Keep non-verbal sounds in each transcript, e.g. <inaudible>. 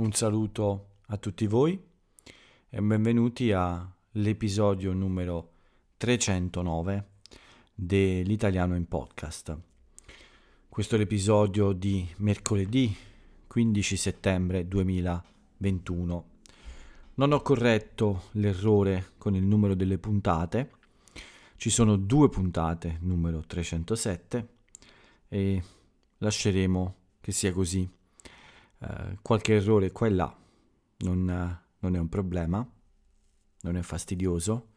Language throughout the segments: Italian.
un saluto a tutti voi e benvenuti all'episodio numero 309 dell'Italiano in Podcast. Questo è l'episodio di mercoledì 15 settembre 2021. Non ho corretto l'errore con il numero delle puntate, ci sono due puntate, numero 307, e lasceremo che sia così. Uh, qualche errore qua e là non, non, è un problema, non è fastidioso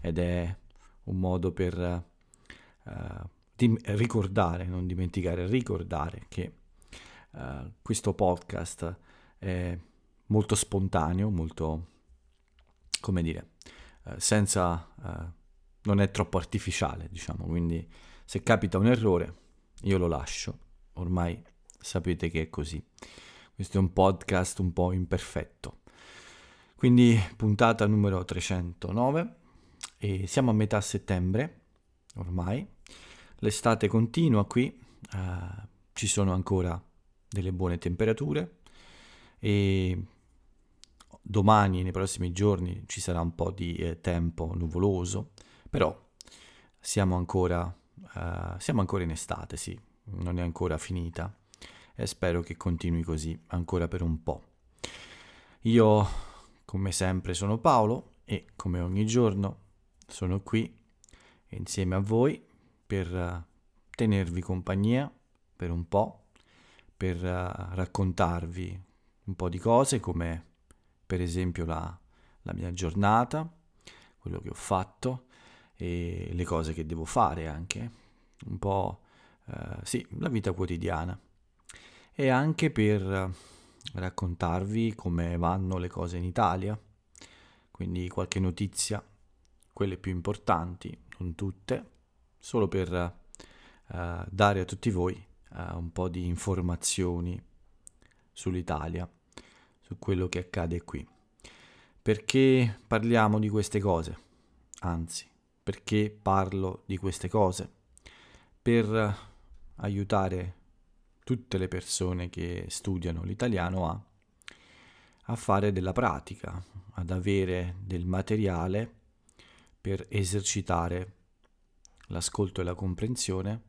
ed è un modo per uh, dim- ricordare, non dimenticare, ricordare che questo podcast è molto spontaneo, molto, come dire, senza, non è troppo artificiale, diciamo, quindi se capita un errore io lo lascio, ormai sapete che è così. Questo è un podcast un po' imperfetto. Quindi puntata numero 309 e siamo a metà settembre ormai. L'estate continua qui, uh, ci sono ancora delle buone temperature e domani, nei prossimi giorni, ci sarà un po' di eh, tempo nuvoloso, però siamo ancora, uh, siamo ancora in estate, sì, non è ancora finita e spero che continui così ancora per un po'. Io, come sempre, sono Paolo e come ogni giorno sono qui insieme a voi per uh, tenervi compagnia per un po', per uh, raccontarvi un po' di cose come per esempio la, la mia giornata, quello che ho fatto e le cose che devo fare anche, un po' uh, sì, la vita quotidiana e anche per raccontarvi come vanno le cose in Italia, quindi qualche notizia, quelle più importanti, non tutte, solo per uh, dare a tutti voi uh, un po' di informazioni sull'Italia, su quello che accade qui. Perché parliamo di queste cose? Anzi, perché parlo di queste cose? Per aiutare tutte le persone che studiano l'italiano a, a fare della pratica, ad avere del materiale per esercitare l'ascolto e la comprensione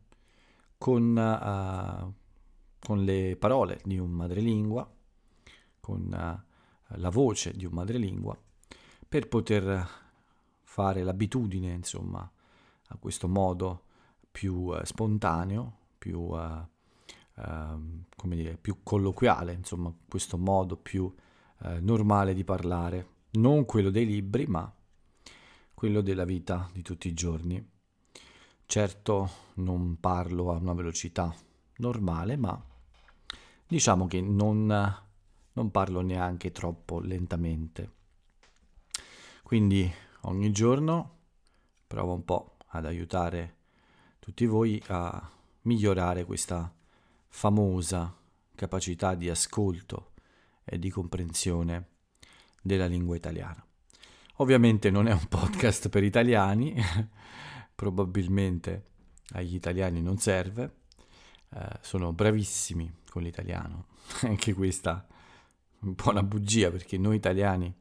con, uh, con le parole di un madrelingua, con uh, la voce di un madrelingua, per poter fare l'abitudine, insomma, a questo modo più uh, spontaneo, più, uh, come dire, più colloquiale, insomma, questo modo più eh, normale di parlare, non quello dei libri, ma quello della vita di tutti i giorni. Certo non parlo a una velocità normale, ma diciamo che non, non parlo neanche troppo lentamente. Quindi ogni giorno provo un po' ad aiutare tutti voi a migliorare questa famosa capacità di ascolto e di comprensione della lingua italiana. Ovviamente non è un podcast per italiani, <laughs> probabilmente agli italiani non serve, eh, sono bravissimi con l'italiano, <laughs> anche questa è un po' una bugia perché noi italiani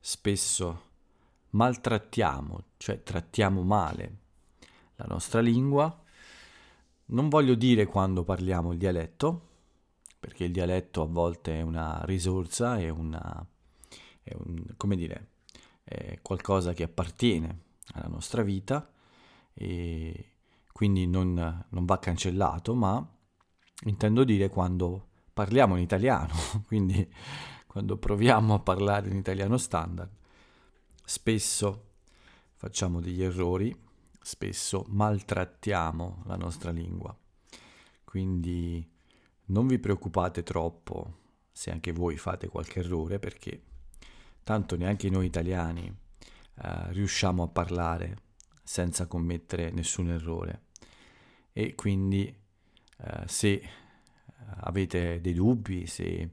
spesso maltrattiamo, cioè trattiamo male la nostra lingua. Non voglio dire quando parliamo il dialetto, perché il dialetto a volte è una risorsa, è, una, è un, come dire, è qualcosa che appartiene alla nostra vita e quindi non, non va cancellato, ma intendo dire quando parliamo in italiano, <laughs> quindi quando proviamo a parlare in italiano standard, spesso facciamo degli errori spesso maltrattiamo la nostra lingua. Quindi non vi preoccupate troppo se anche voi fate qualche errore perché tanto neanche noi italiani eh, riusciamo a parlare senza commettere nessun errore. E quindi eh, se avete dei dubbi, se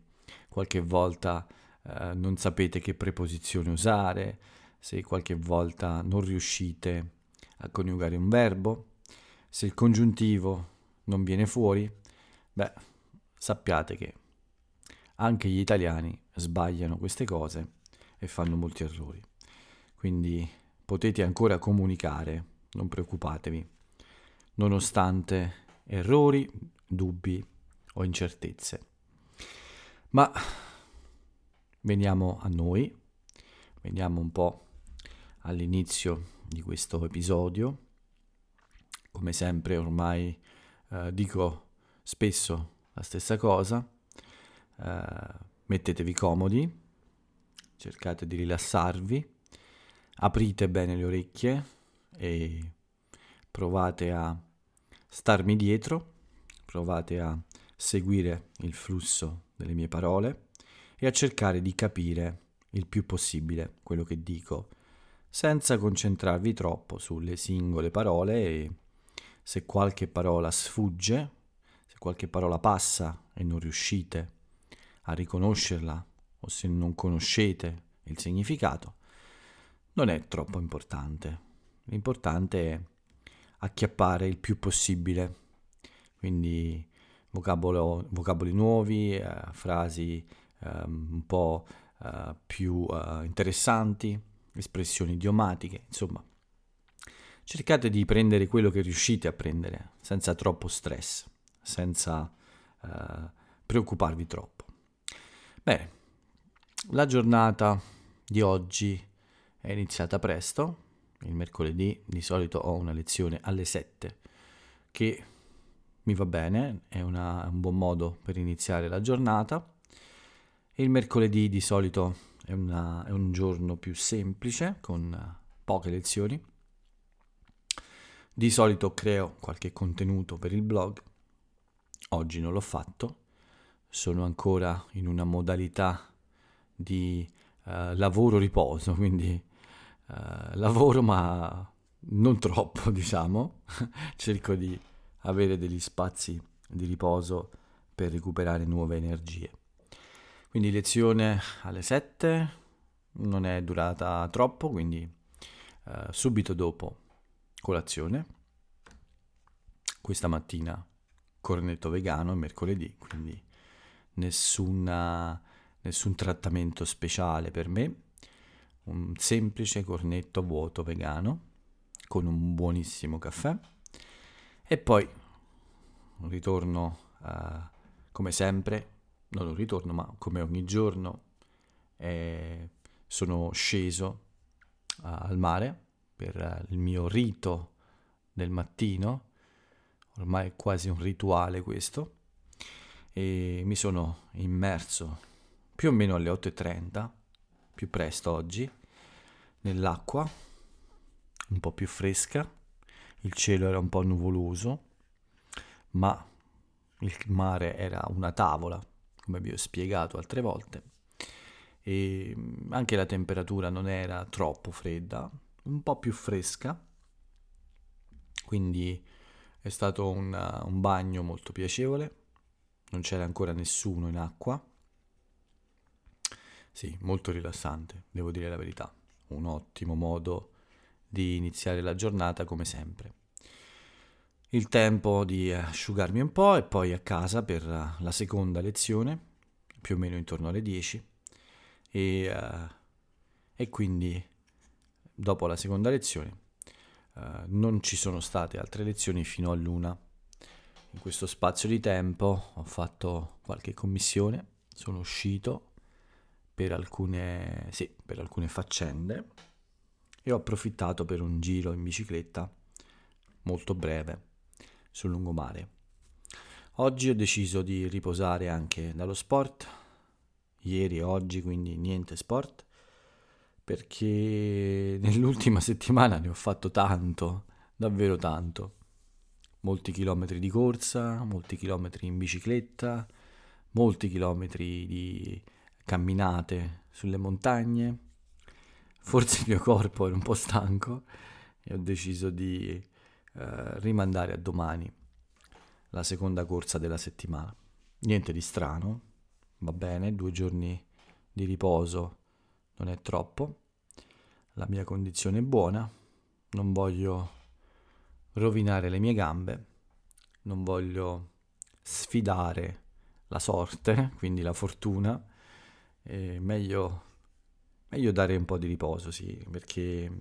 qualche volta eh, non sapete che preposizione usare, se qualche volta non riuscite a coniugare un verbo. Se il congiuntivo non viene fuori, beh, sappiate che anche gli italiani sbagliano queste cose e fanno molti errori. Quindi potete ancora comunicare, non preoccupatevi, nonostante errori, dubbi o incertezze. Ma veniamo a noi, veniamo un po' all'inizio di questo episodio. Come sempre ormai eh, dico spesso la stessa cosa, eh, mettetevi comodi, cercate di rilassarvi, aprite bene le orecchie e provate a starmi dietro, provate a seguire il flusso delle mie parole e a cercare di capire il più possibile quello che dico, senza concentrarvi troppo sulle singole parole e se qualche parola sfugge, se qualche parola passa e non riuscite a riconoscerla o se non conoscete il significato, non è troppo importante. L'importante è acchiappare il più possibile, quindi vocabolo, vocaboli nuovi, eh, frasi eh, un po' eh, più eh, interessanti, espressioni idiomatiche, insomma. Cercate di prendere quello che riuscite a prendere, senza troppo stress, senza eh, preoccuparvi troppo. Bene, la giornata di oggi è iniziata presto, il mercoledì di solito ho una lezione alle 7 che mi va bene, è una, un buon modo per iniziare la giornata. Il mercoledì di solito è, una, è un giorno più semplice, con poche lezioni. Di solito creo qualche contenuto per il blog, oggi non l'ho fatto, sono ancora in una modalità di uh, lavoro-riposo, <laughs> quindi uh, lavoro ma non troppo, <laughs> diciamo, cerco di avere degli spazi di riposo per recuperare nuove energie. Quindi lezione alle 7, non è durata troppo, quindi uh, subito dopo colazione. Questa mattina cornetto vegano, mercoledì, quindi nessuna, nessun trattamento speciale per me. Un semplice cornetto vuoto vegano con un buonissimo caffè e poi un ritorno uh, come sempre, non un ritorno ma come ogni giorno, eh, sono sceso uh, al mare per uh, il mio rito del mattino, ormai è quasi un rituale questo, e mi sono immerso più o meno alle 8.30, più presto oggi, nell'acqua, un po' più fresca, il cielo era un po' nuvoloso, ma il mare era una tavola, come vi ho spiegato altre volte, e mm, anche la temperatura non era troppo fredda, un po' più fresca, quindi è stato un, un bagno molto piacevole, non c'era ancora nessuno in acqua, sì, molto rilassante, devo dire la verità, un ottimo modo di iniziare la giornata come sempre. Il tempo di asciugarmi un po' e poi a casa per la seconda lezione, più o meno intorno alle 10, e, uh, e quindi dopo la seconda lezione uh, non ci sono state altre lezioni fino a luna. In questo spazio di tempo ho fatto qualche commissione, sono uscito per alcune, sì, per alcune faccende e ho approfittato per un giro in bicicletta molto breve sul lungomare. Oggi ho deciso di riposare anche dallo sport, ieri e oggi quindi niente sport, perché nell'ultima <laughs> settimana ne ho fatto tanto, davvero tanto. Molti chilometri di corsa, molti chilometri in bicicletta, molti chilometri di camminate sulle montagne, forse il mio corpo era un po' stanco e ho deciso di eh, rimandare a domani la seconda corsa della settimana. Niente di strano, va bene, due giorni di riposo non è troppo, la mia condizione è buona, non voglio rovinare le mie gambe, non voglio sfidare la sorte, quindi la fortuna, meglio, meglio dare un po' di riposo, sì, perché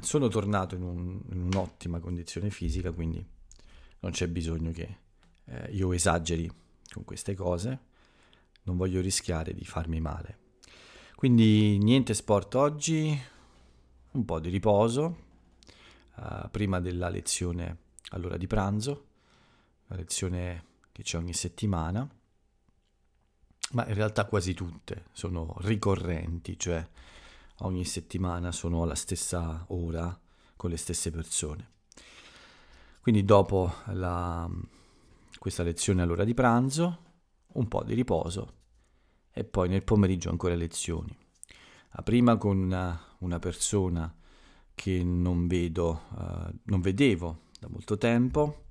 sono tornato in, un, in un'ottima condizione fisica, quindi non c'è bisogno che eh, io esageri con queste cose, non voglio rischiare di farmi male. Quindi niente sport oggi, un po' di riposo, uh, prima della lezione all'ora di pranzo, la lezione che c'è ogni settimana, ma in realtà quasi tutte sono ricorrenti, cioè ogni settimana sono alla stessa ora con le stesse persone. Quindi dopo la, questa lezione all'ora di pranzo, un po' di riposo e poi nel pomeriggio ancora lezioni. La prima con una, persona che non vedo, uh, non vedevo da molto tempo,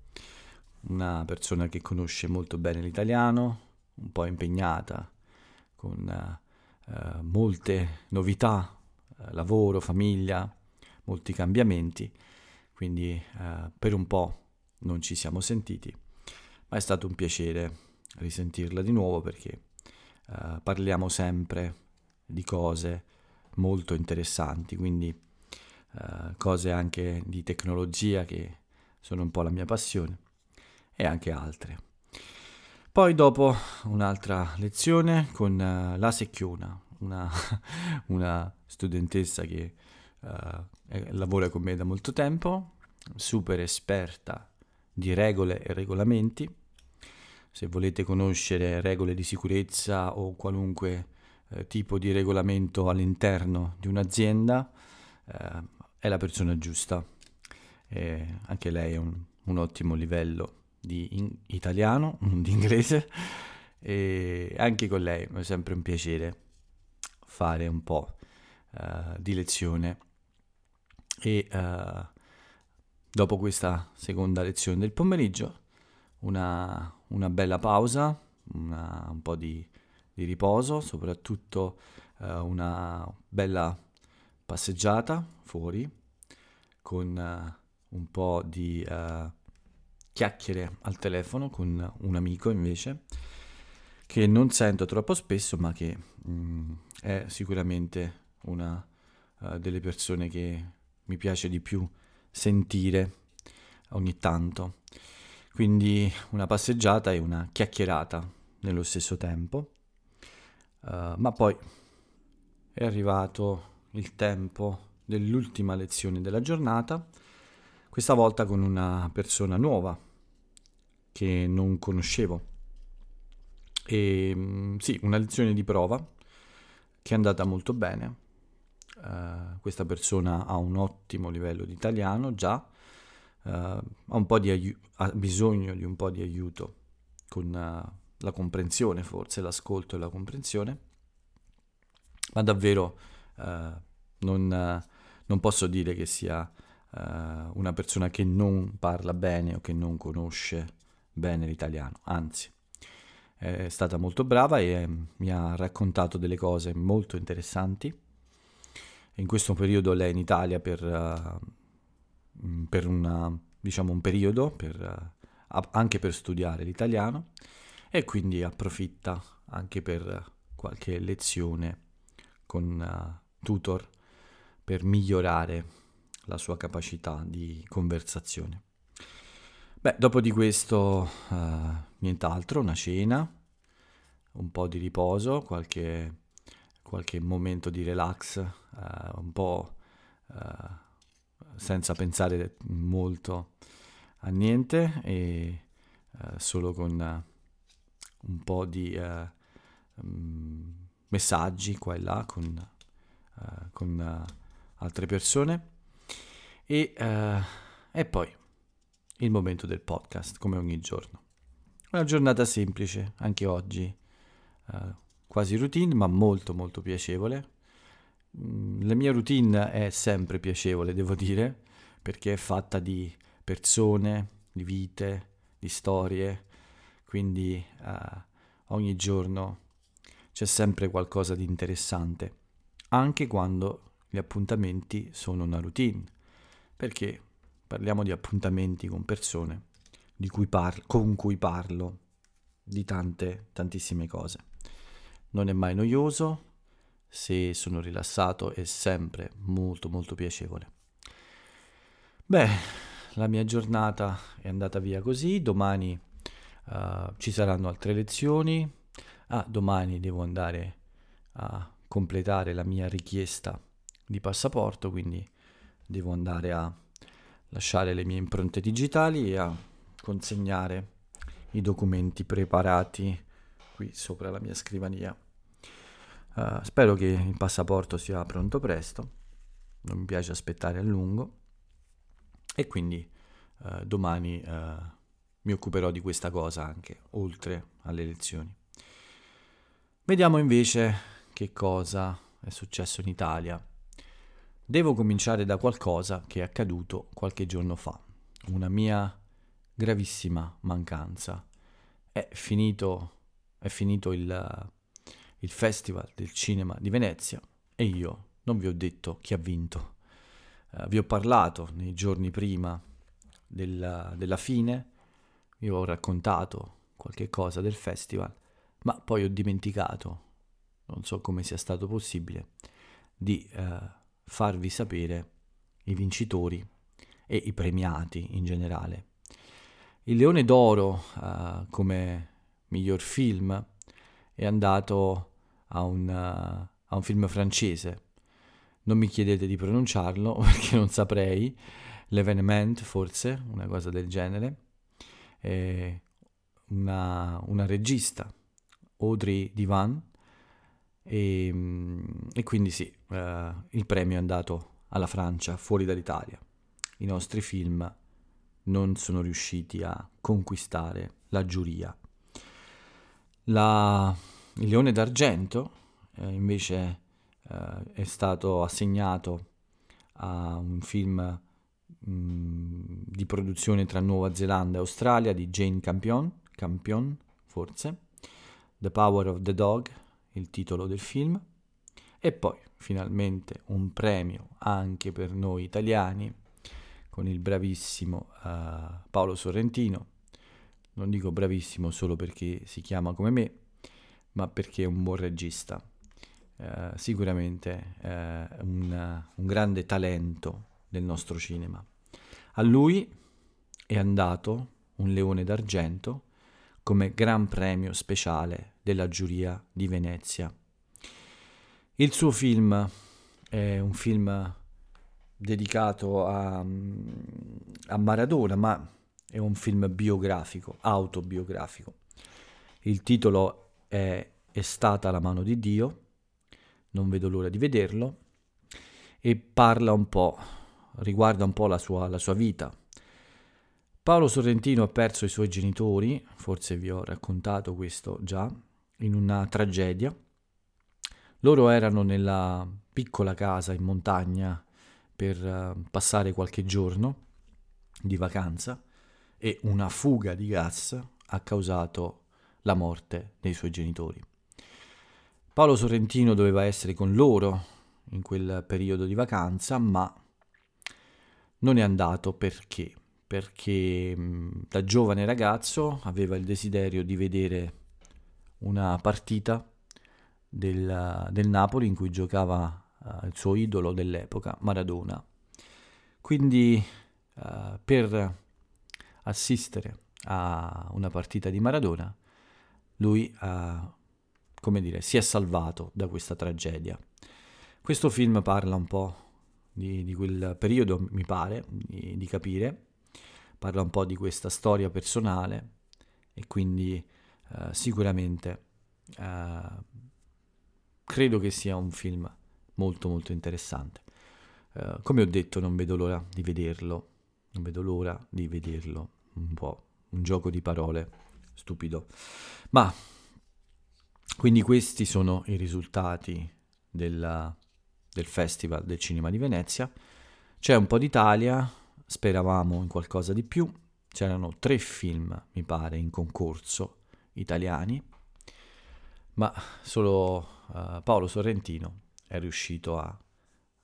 una persona che conosce molto bene l'italiano, un po' impegnata con uh, molte novità, lavoro, famiglia, molti cambiamenti, quindi per un po' non ci siamo sentiti, ma è stato un piacere risentirla di nuovo perché parliamo sempre di cose molto interessanti, quindi cose anche di tecnologia che sono un po' la mia passione, e anche altre. Poi dopo un'altra lezione con uh, la Secchiona, una, <laughs> una studentessa che uh, lavora con me da molto tempo, super esperta di regole e regolamenti. Se volete conoscere regole di sicurezza o qualunque eh, tipo di regolamento all'interno di un'azienda, eh, è la persona giusta eh, anche lei ha un, un, ottimo livello di in, italiano, <laughs> di inglese, e anche con lei è sempre un piacere fare un po' uh, di lezione. E uh, dopo questa seconda lezione del pomeriggio, una, una bella pausa, una, un po' di, di riposo, soprattutto uh, una bella passeggiata fuori con un po' di chiacchiere al telefono con un amico invece, che non sento troppo spesso, ma che mh, mm, è sicuramente una uh, delle persone che mi piace di più sentire ogni tanto. Quindi una passeggiata e una chiacchierata nello stesso tempo. Uh, ma poi è arrivato il tempo dell'ultima lezione della giornata questa volta con una persona nuova che non conoscevo. E mm, sì, una lezione di prova che è andata molto bene. Uh, questa persona ha un ottimo livello di italiano già, uh, ha, di aiu- ha bisogno di un po' di aiuto con uh, la comprensione, forse l'ascolto e la comprensione, ma davvero non, non posso dire che sia una persona che non parla bene o che non conosce bene l'italiano, anzi è stata molto brava e mi ha raccontato delle cose molto interessanti. In questo periodo lei è in Italia per, uh, per una, diciamo un periodo, per, uh, anche per studiare l'italiano e quindi approfitta anche per qualche lezione con uh, tutor per migliorare la sua capacità di conversazione. Beh, dopo di questo nient'altro, una cena, un po' di riposo, qualche, qualche momento di relax, uh, un po' uh, senza pensare molto a niente e solo con un po' di um, messaggi qua e là con, con altre persone e, e poi il momento del podcast, come ogni giorno. Una giornata semplice, anche oggi, uh, quasi routine, ma molto molto piacevole. Mm, la mia routine è sempre piacevole, devo dire, perché è fatta di persone, di vite, di storie, quindi uh, ogni giorno c'è sempre qualcosa di interessante, anche quando gli appuntamenti sono una routine. Perché parliamo di appuntamenti con persone cui parlo, con cui parlo di tante, tantissime cose. Non è mai noioso, se sono rilassato è sempre molto molto piacevole. Beh, la mia giornata è andata via così, domani uh, ci saranno altre lezioni, ah, domani devo andare a completare la mia richiesta di passaporto, quindi devo andare a lasciare le mie impronte digitali e a consegnare i documenti preparati qui sopra la mia scrivania. Uh, spero che il passaporto sia pronto presto, non mi piace aspettare a lungo e quindi uh, domani uh, mi occuperò di questa cosa anche, oltre alle lezioni. Vediamo invece che cosa è successo in Italia. Devo cominciare da qualcosa che è accaduto qualche giorno fa, una mia gravissima mancanza. È finito, è finito il il Festival del Cinema di Venezia e io non vi ho detto chi ha vinto. Uh, vi ho parlato nei giorni prima della, della fine, vi ho raccontato qualche cosa del festival, ma poi ho dimenticato, non so come sia stato possibile, di uh, farvi sapere i vincitori e i premiati in generale. Il Leone d'Oro uh, come miglior film è andato a un, uh, a un film francese. Non mi chiedete di pronunciarlo <laughs> perché non saprei. L'Evenement, forse, una cosa del genere. E una, una regista, Audrey Divan. E, mm, e quindi sì, uh, il premio è andato alla Francia, fuori dall'Italia. I nostri film non sono riusciti a conquistare la giuria. La il Leone d'Argento eh, invece eh, è stato assegnato a un film mm, di produzione tra Nuova Zelanda e Australia di Jane Campion, Campion forse, The Power of the Dog, il titolo del film, e poi finalmente un premio anche per noi italiani con il bravissimo uh, Paolo Sorrentino. Non dico bravissimo solo perché si chiama come me, ma perché è un buon regista. Uh, sicuramente uh, un, un grande talento del nostro cinema. A lui è andato un leone d'argento come gran premio speciale della giuria di Venezia. Il suo film è un film dedicato a, a Maradona, ma è un film biografico, autobiografico. Il titolo è, è stata la mano di Dio, non vedo l'ora di vederlo, e parla un po', riguarda un po' la sua, la sua vita. Paolo Sorrentino ha perso i suoi genitori, forse vi ho raccontato questo già, in una tragedia. Loro erano nella piccola casa in montagna per uh, passare qualche giorno di vacanza e una fuga di gas ha causato la morte dei suoi genitori. Paolo Sorrentino doveva essere con loro in quel periodo di vacanza, ma non è andato perché? Perché da giovane ragazzo aveva il desiderio di vedere una partita del, del Napoli in cui giocava uh, il suo idolo dell'epoca, Maradona. Quindi uh, per assistere a una partita di Maradona lui ha, come dire, si è salvato da questa tragedia. Questo film parla un po' di, di quel periodo, mi pare, di, di, capire, parla un po' di questa storia personale e quindi uh, sicuramente uh, credo che sia un film molto molto interessante. Uh, come ho detto non vedo l'ora di vederlo, non vedo l'ora di vederlo, un po' un gioco di parole stupido. Ma quindi questi sono i risultati della, del Festival del Cinema di Venezia. C'è un po' d'Italia, speravamo in qualcosa di più. C'erano tre film, mi pare, in concorso italiani, ma solo uh, Paolo Sorrentino è riuscito a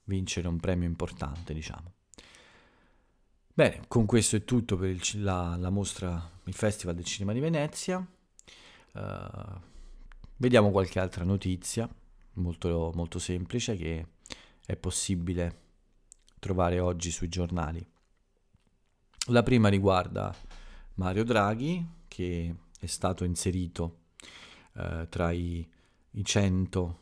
vincere un premio importante, diciamo. Bene, con questo è tutto per il, la, la mostra, il Festival del Cinema di Venezia. Uh, vediamo qualche altra notizia molto, molto semplice che è possibile trovare oggi sui giornali. La prima riguarda Mario Draghi che è stato inserito uh, tra i, i 100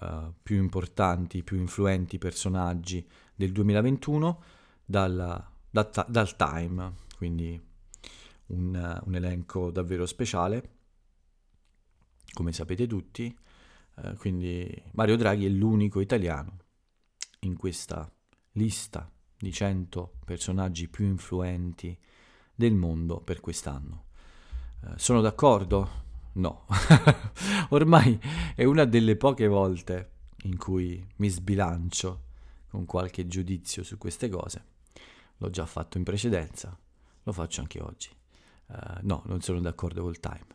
uh, più importanti, più influenti personaggi del 2021 dalla, da, dal Time, quindi un, un, elenco davvero speciale, come sapete tutti. Uh, quindi Mario Draghi è l'unico italiano in questa lista di 100 personaggi più influenti del mondo per quest'anno. Uh, sono d'accordo? No, <laughs> ormai è una delle poche volte in cui mi sbilancio con qualche giudizio su queste cose. L'ho già fatto in precedenza, lo faccio anche oggi. Uh, no, non sono d'accordo col time,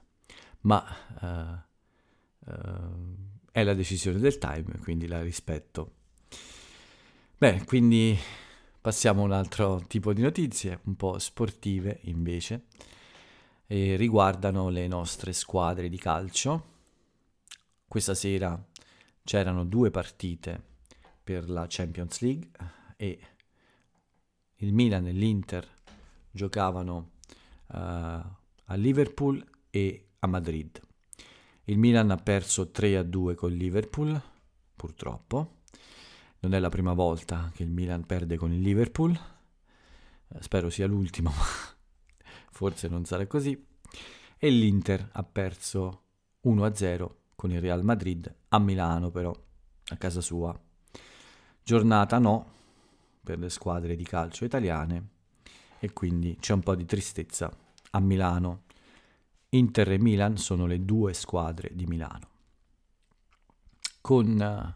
ma uh, uh, è la decisione del time, quindi la rispetto. Bene, quindi passiamo a un altro tipo di notizie, un po' sportive invece e riguardano le nostre squadre di calcio. Questa sera c'erano due partite per la Champions League e il Milan e l'Inter giocavano uh, a Liverpool e a Madrid. Il Milan ha perso 3 a 2 con Liverpool, purtroppo. Non è la prima volta che il Milan perde con il Liverpool. Eh, spero sia l'ultimo, <laughs> forse non sarà così. E l'Inter ha perso 1-0 con il Real Madrid a Milano però, a casa sua. Giornata no per le squadre di calcio italiane e quindi c'è un po' di tristezza a Milano. Inter e Milan sono le due squadre di Milano. Con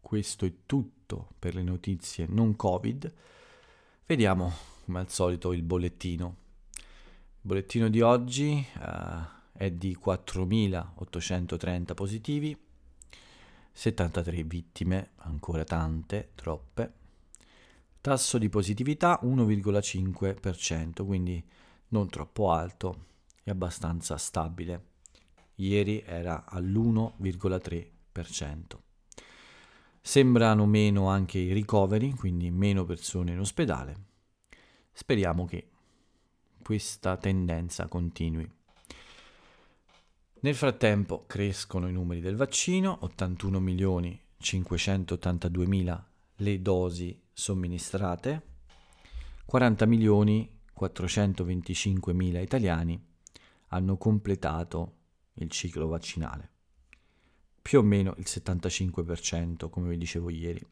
questo è tutto per le notizie non Covid. Vediamo come al solito il bollettino. Il bollettino di oggi uh, è di 4.830 positivi, 73 vittime, ancora tante, troppe. Tasso di positività 1,5%, quindi non troppo alto e abbastanza stabile. Ieri era all'1,3%. Sembrano meno anche i ricoveri, quindi meno persone in ospedale. Speriamo che questa tendenza continui. Nel frattempo crescono i numeri del vaccino, 81 milioni 582 mila le dosi somministrate, 40 milioni 425 mila italiani hanno completato il ciclo vaccinale più o meno il 75%, come vi dicevo ieri.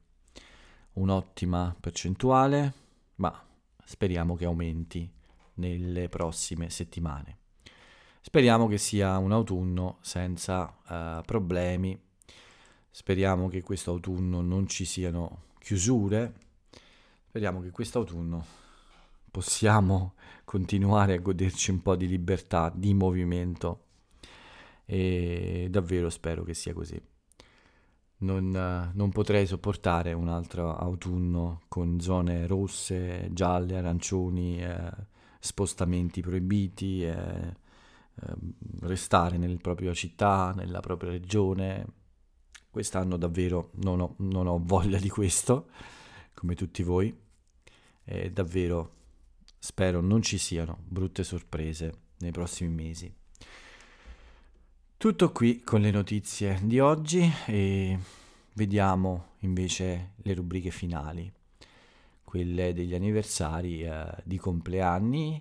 Un'ottima percentuale, ma speriamo che aumenti nelle prossime settimane. Speriamo che sia un autunno senza uh, problemi, speriamo che questo autunno non ci siano chiusure, speriamo che questo autunno possiamo <laughs> continuare a goderci un po' di libertà, di movimento e davvero spero che sia così. Non, non, potrei sopportare un altro autunno con zone rosse, gialle, arancioni, eh, spostamenti proibiti, eh, restare nella propria città, nella propria regione. Quest'anno davvero non ho, non ho voglia di questo, come tutti voi, e davvero spero non ci siano brutte sorprese nei prossimi mesi. Tutto qui con le notizie di oggi e vediamo invece le rubriche finali, quelle degli anniversari eh, di compleanni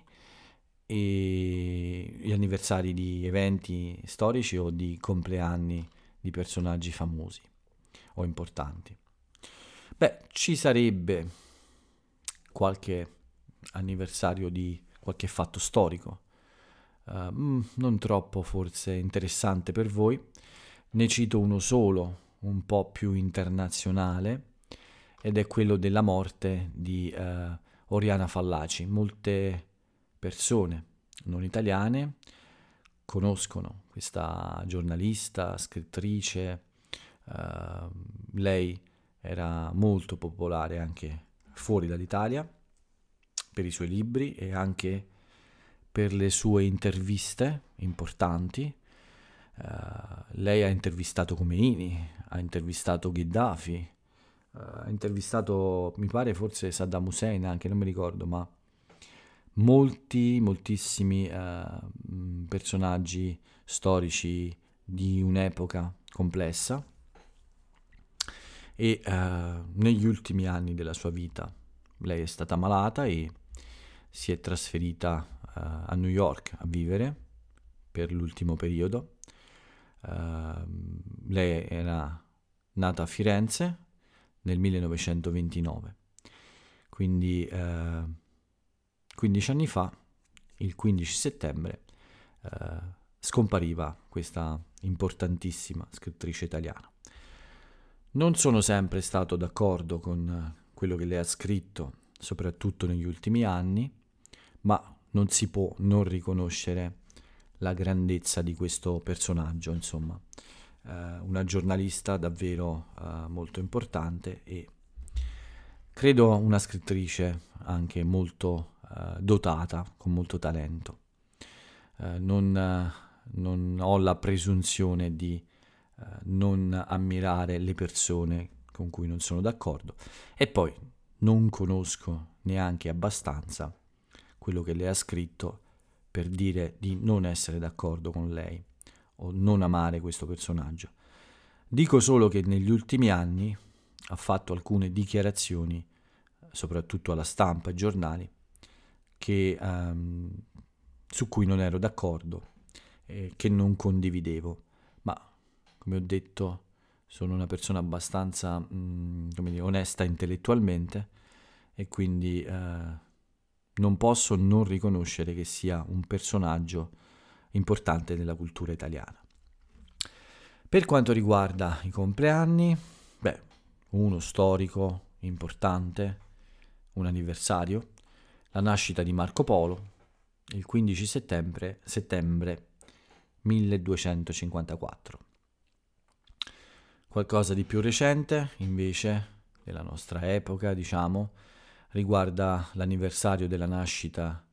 e gli anniversari di eventi storici o di compleanni di personaggi famosi o importanti. Beh, ci sarebbe qualche anniversario di qualche fatto storico uh, non troppo forse interessante per voi. Ne cito uno solo, un po' più internazionale, ed è quello della morte di uh, Oriana Fallaci. Molte persone non italiane conoscono questa giornalista, scrittrice, uh, lei era molto popolare anche fuori dall'Italia per i suoi libri e anche per le sue interviste importanti lei ha intervistato Khomeini, ha intervistato Gheddafi, ha intervistato, mi pare forse Saddam Hussein anche, non mi ricordo, ma molti, moltissimi uh, personaggi storici di un'epoca complessa e uh, negli ultimi anni della sua vita lei è stata malata e si è trasferita uh, a New York a vivere per l'ultimo periodo. lei era nata a Firenze nel 1929, quindi 15 anni fa, il 15 settembre, eh, scompariva questa importantissima scrittrice italiana. Non sono sempre stato d'accordo con quello che lei ha scritto, soprattutto negli ultimi anni, ma non si può non riconoscere la grandezza di questo personaggio, insomma, eh, una giornalista davvero eh, molto importante e credo una scrittrice anche molto eh, dotata, con molto talento. Eh, non, eh, non, ho la presunzione di non ammirare le persone con cui non sono d'accordo e poi non conosco neanche abbastanza quello che lei ha scritto per dire di non essere d'accordo con lei o non amare questo personaggio. Dico solo che negli ultimi anni ha fatto alcune dichiarazioni, soprattutto alla stampa e giornali, che, um, su cui non ero d'accordo, eh, che non condividevo, ma come ho detto sono una persona abbastanza mh, mm, dire, onesta intellettualmente e quindi eh, non posso non riconoscere che sia un personaggio importante nella cultura italiana. Per quanto riguarda i compleanni, beh, uno storico importante, un anniversario, la nascita di Marco Polo il 15 settembre, settembre 1254. Qualcosa di più recente, invece, della nostra epoca, diciamo, riguarda l'anniversario della nascita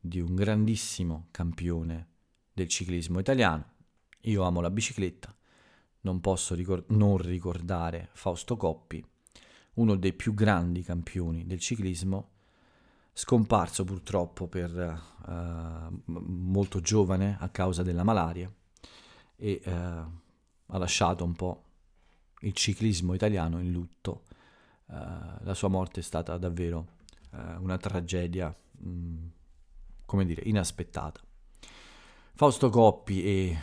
di un grandissimo campione del ciclismo italiano. Io amo la bicicletta, non posso ricor- non ricordare Fausto Coppi, uno dei più grandi campioni del ciclismo scomparso purtroppo per uh, molto giovane a causa della malaria e uh, ha lasciato un po' il ciclismo italiano in lutto. Uh, la sua morte è stata davvero una tragedia, mh, mm, come dire, inaspettata. Fausto Coppi e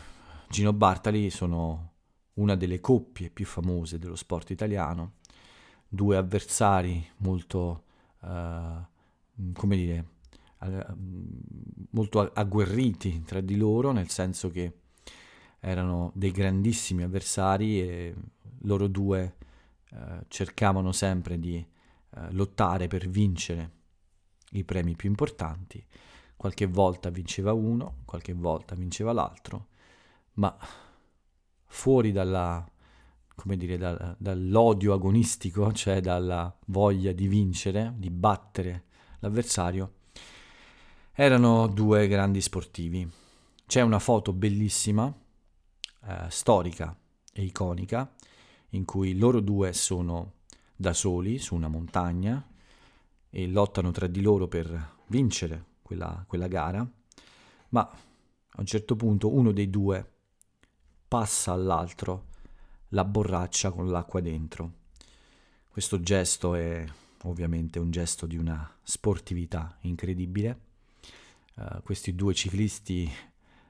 Gino Bartali sono una delle coppie più famose dello sport italiano, due avversari molto Mm, come dire, mm, molto agguerriti tra di loro, nel senso che erano dei grandissimi avversari e loro due eh, cercavano sempre di eh, lottare per vincere i premi più importanti. Qualche volta vinceva uno, qualche volta vinceva l'altro, ma fuori dalla, dire, da, dall'odio agonistico, cioè dalla voglia di vincere, di battere l'avversario, erano due grandi sportivi. C'è una foto bellissima, eh, storica e iconica, in cui loro due sono da soli su una montagna e lottano tra di loro per vincere quella, quella gara, ma a un certo punto uno dei due passa all'altro la borraccia con l'acqua dentro. Questo gesto è ovviamente un gesto di una sportività incredibile. Uh, questi due ciclisti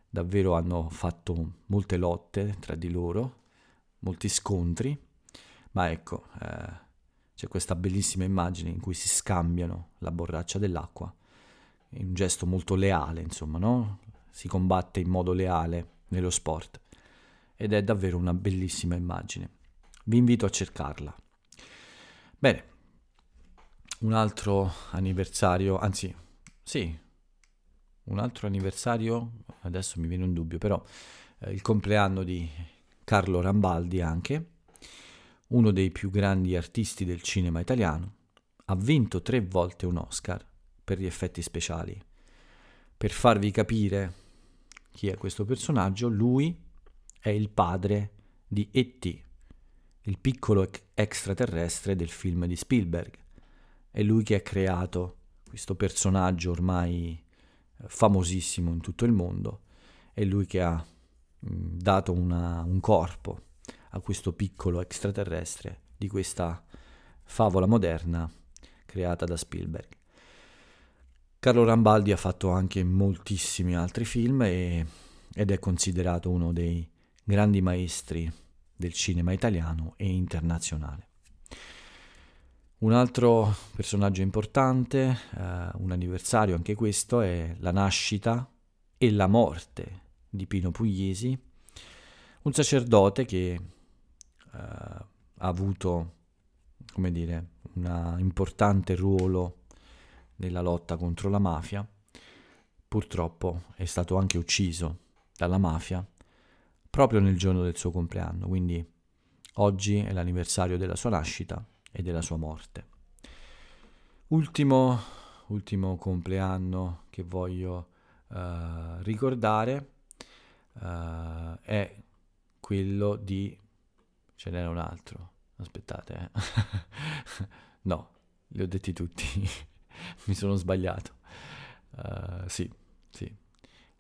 davvero hanno fatto molte lotte tra di loro, molti scontri, ma ecco, eh, c'è questa bellissima immagine in cui si scambiano la borraccia dell'acqua, un gesto molto leale, insomma, no? Si combatte in modo leale nello sport ed è davvero una bellissima immagine. Vi invito a cercarla. Bene, un altro anniversario, anzi, sì, un altro anniversario, adesso mi viene un dubbio, però eh, il compleanno di Carlo Rambaldi anche, uno dei più grandi artisti del cinema italiano, ha vinto tre volte un Oscar per gli effetti speciali. Per farvi capire chi è questo personaggio, lui è il padre di E.T., il piccolo extraterrestre del film di Spielberg. È lui che ha creato questo personaggio ormai eh, famosissimo in tutto il mondo, è lui che ha mm, dato una, un corpo a questo piccolo extraterrestre di questa favola moderna creata da Spielberg. Carlo Rambaldi ha fatto anche moltissimi altri film e, ed è considerato uno dei grandi maestri del cinema italiano e internazionale. Un altro personaggio importante, eh, un anniversario anche questo, è la nascita e la morte di Pino Pugliesi, un sacerdote che eh, ha avuto, come dire, un importante ruolo nella lotta contro la mafia. Purtroppo è stato anche ucciso dalla mafia proprio nel giorno del suo compleanno, quindi oggi è l'anniversario della sua nascita e della sua morte. Ultimo, ultimo compleanno che voglio uh, ricordare uh, è quello di... ce n'era un altro, aspettate, eh. <laughs> no, li ho detti tutti, mi sono sbagliato. Uh, sì, sì,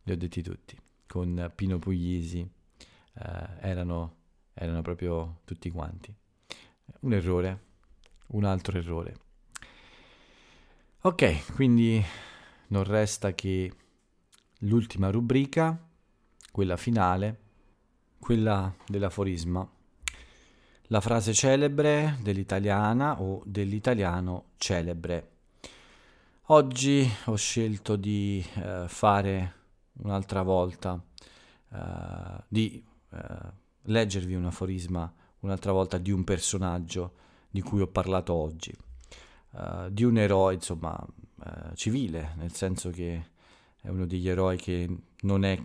li ho detti tutti, con Pino Puglisi eh, erano, erano proprio tutti quanti. Un errore, un altro errore. Ok, quindi non resta che l'ultima rubrica, quella finale, quella dell'aforisma, la frase celebre dell'italiana o dell'italiano celebre. Oggi ho scelto di eh, fare un'altra volta, eh, di eh, leggervi un aforisma un'altra volta di un personaggio di cui ho parlato oggi, uh, di un eroe insomma uh, civile, nel senso che è uno degli eroi è,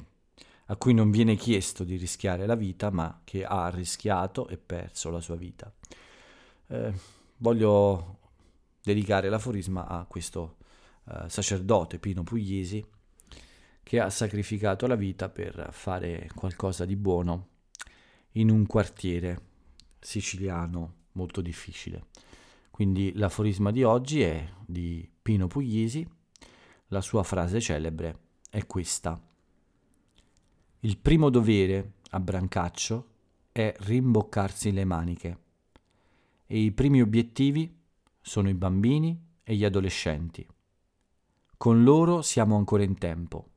a cui non viene chiesto di rischiare la vita, ma che ha rischiato e perso la sua vita. Eh, voglio dedicare l'aforisma a questo uh, sacerdote Pino Pugliesi, che ha sacrificato la vita per fare qualcosa di buono in un quartiere siciliano molto difficile. Quindi l'aforisma di oggi è di Pino Puglisi, la sua frase celebre è questa. Il primo dovere a Brancaccio è rimboccarsi le maniche e i primi obiettivi sono i bambini e gli adolescenti. Con loro siamo ancora in tempo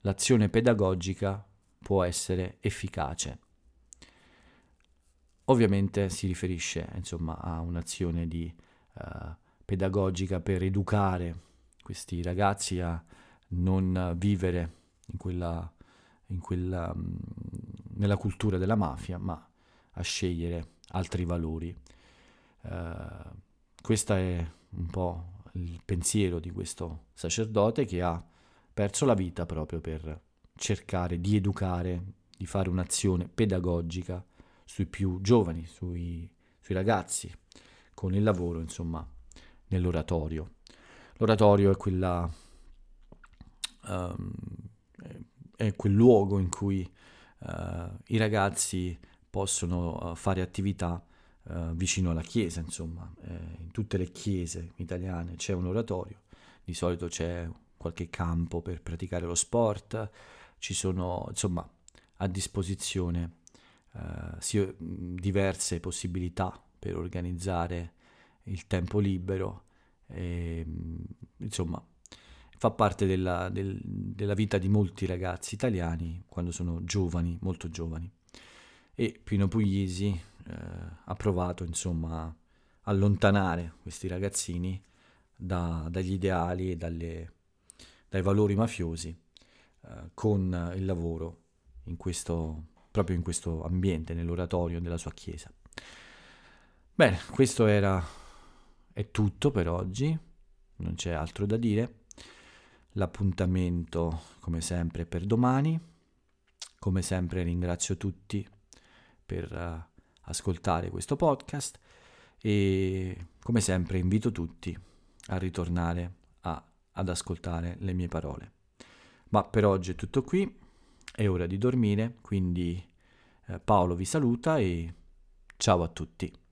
l'azione pedagogica può essere efficace. Ovviamente si riferisce insomma, a un'azione di, uh, pedagogica per educare questi ragazzi a non vivere in quella, in quella, um, nella cultura della mafia, ma a scegliere altri valori. Uh, questo è un po' il pensiero di questo sacerdote che ha perso la vita proprio per cercare di educare, di fare un'azione pedagogica sui più giovani, sui, sui ragazzi, con il lavoro, insomma, nell'oratorio. L'oratorio è quella... Um, è quel luogo in cui uh, i ragazzi possono uh, fare attività uh, vicino alla chiesa, insomma, eh, in tutte le chiese italiane c'è un oratorio, di solito c'è qualche campo per praticare lo sport, ci sono insomma a disposizione eh, diverse possibilità per organizzare il tempo libero e, insomma fa parte della, del, della vita di molti ragazzi italiani quando sono giovani, molto giovani. E Pino Puglisi eh, ha provato insomma a allontanare questi ragazzini da, dagli ideali e dalle, dai valori mafiosi eh, con il lavoro in questo, proprio in questo ambiente, nell'oratorio della sua chiesa. Bene, questo era, è tutto per oggi, non c'è altro da dire. L'appuntamento, come sempre, per domani. Come sempre ringrazio tutti per uh, ascoltare questo podcast e come sempre invito tutti a ritornare a ad ascoltare le mie parole. Ma per oggi è tutto qui, è ora di dormire, quindi Eh, Paolo vi saluta e ciao a tutti.